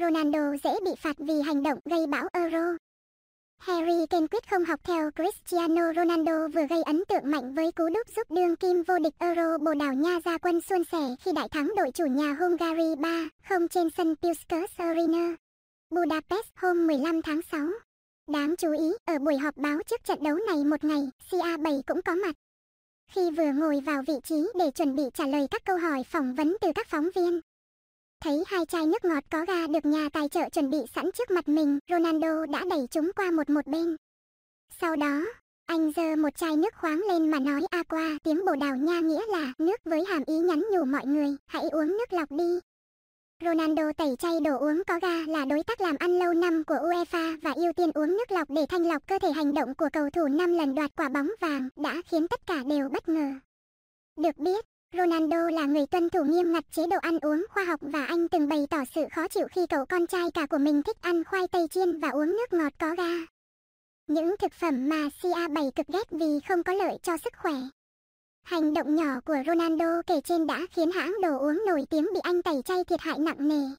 Ronaldo dễ bị phạt vì hành động gây bão Euro. Harry Kane quyết không học theo Cristiano Ronaldo vừa gây ấn tượng mạnh với cú đúp giúp đương kim vô địch Euro Bồ Đào Nha ra quân suôn sẻ khi đại thắng đội chủ nhà Hungary 3-0 trên sân Puskas Arena. Budapest hôm 15 tháng 6. Đáng chú ý, ở buổi họp báo trước trận đấu này một ngày, CA7 cũng có mặt. Khi vừa ngồi vào vị trí để chuẩn bị trả lời các câu hỏi phỏng vấn từ các phóng viên, Thấy hai chai nước ngọt có ga được nhà tài trợ chuẩn bị sẵn trước mặt mình, Ronaldo đã đẩy chúng qua một một bên. Sau đó, anh giơ một chai nước khoáng lên mà nói aqua, tiếng Bồ Đào Nha nghĩa là nước với hàm ý nhắn nhủ mọi người, hãy uống nước lọc đi. Ronaldo tẩy chay đồ uống có ga là đối tác làm ăn lâu năm của UEFA và ưu tiên uống nước lọc để thanh lọc cơ thể hành động của cầu thủ 5 lần đoạt quả bóng vàng đã khiến tất cả đều bất ngờ. Được biết, Ronaldo là người tuân thủ nghiêm ngặt chế độ ăn uống khoa học và anh từng bày tỏ sự khó chịu khi cậu con trai cả của mình thích ăn khoai tây chiên và uống nước ngọt có ga. Những thực phẩm mà CA7 cực ghét vì không có lợi cho sức khỏe. Hành động nhỏ của Ronaldo kể trên đã khiến hãng đồ uống nổi tiếng bị anh tẩy chay thiệt hại nặng nề.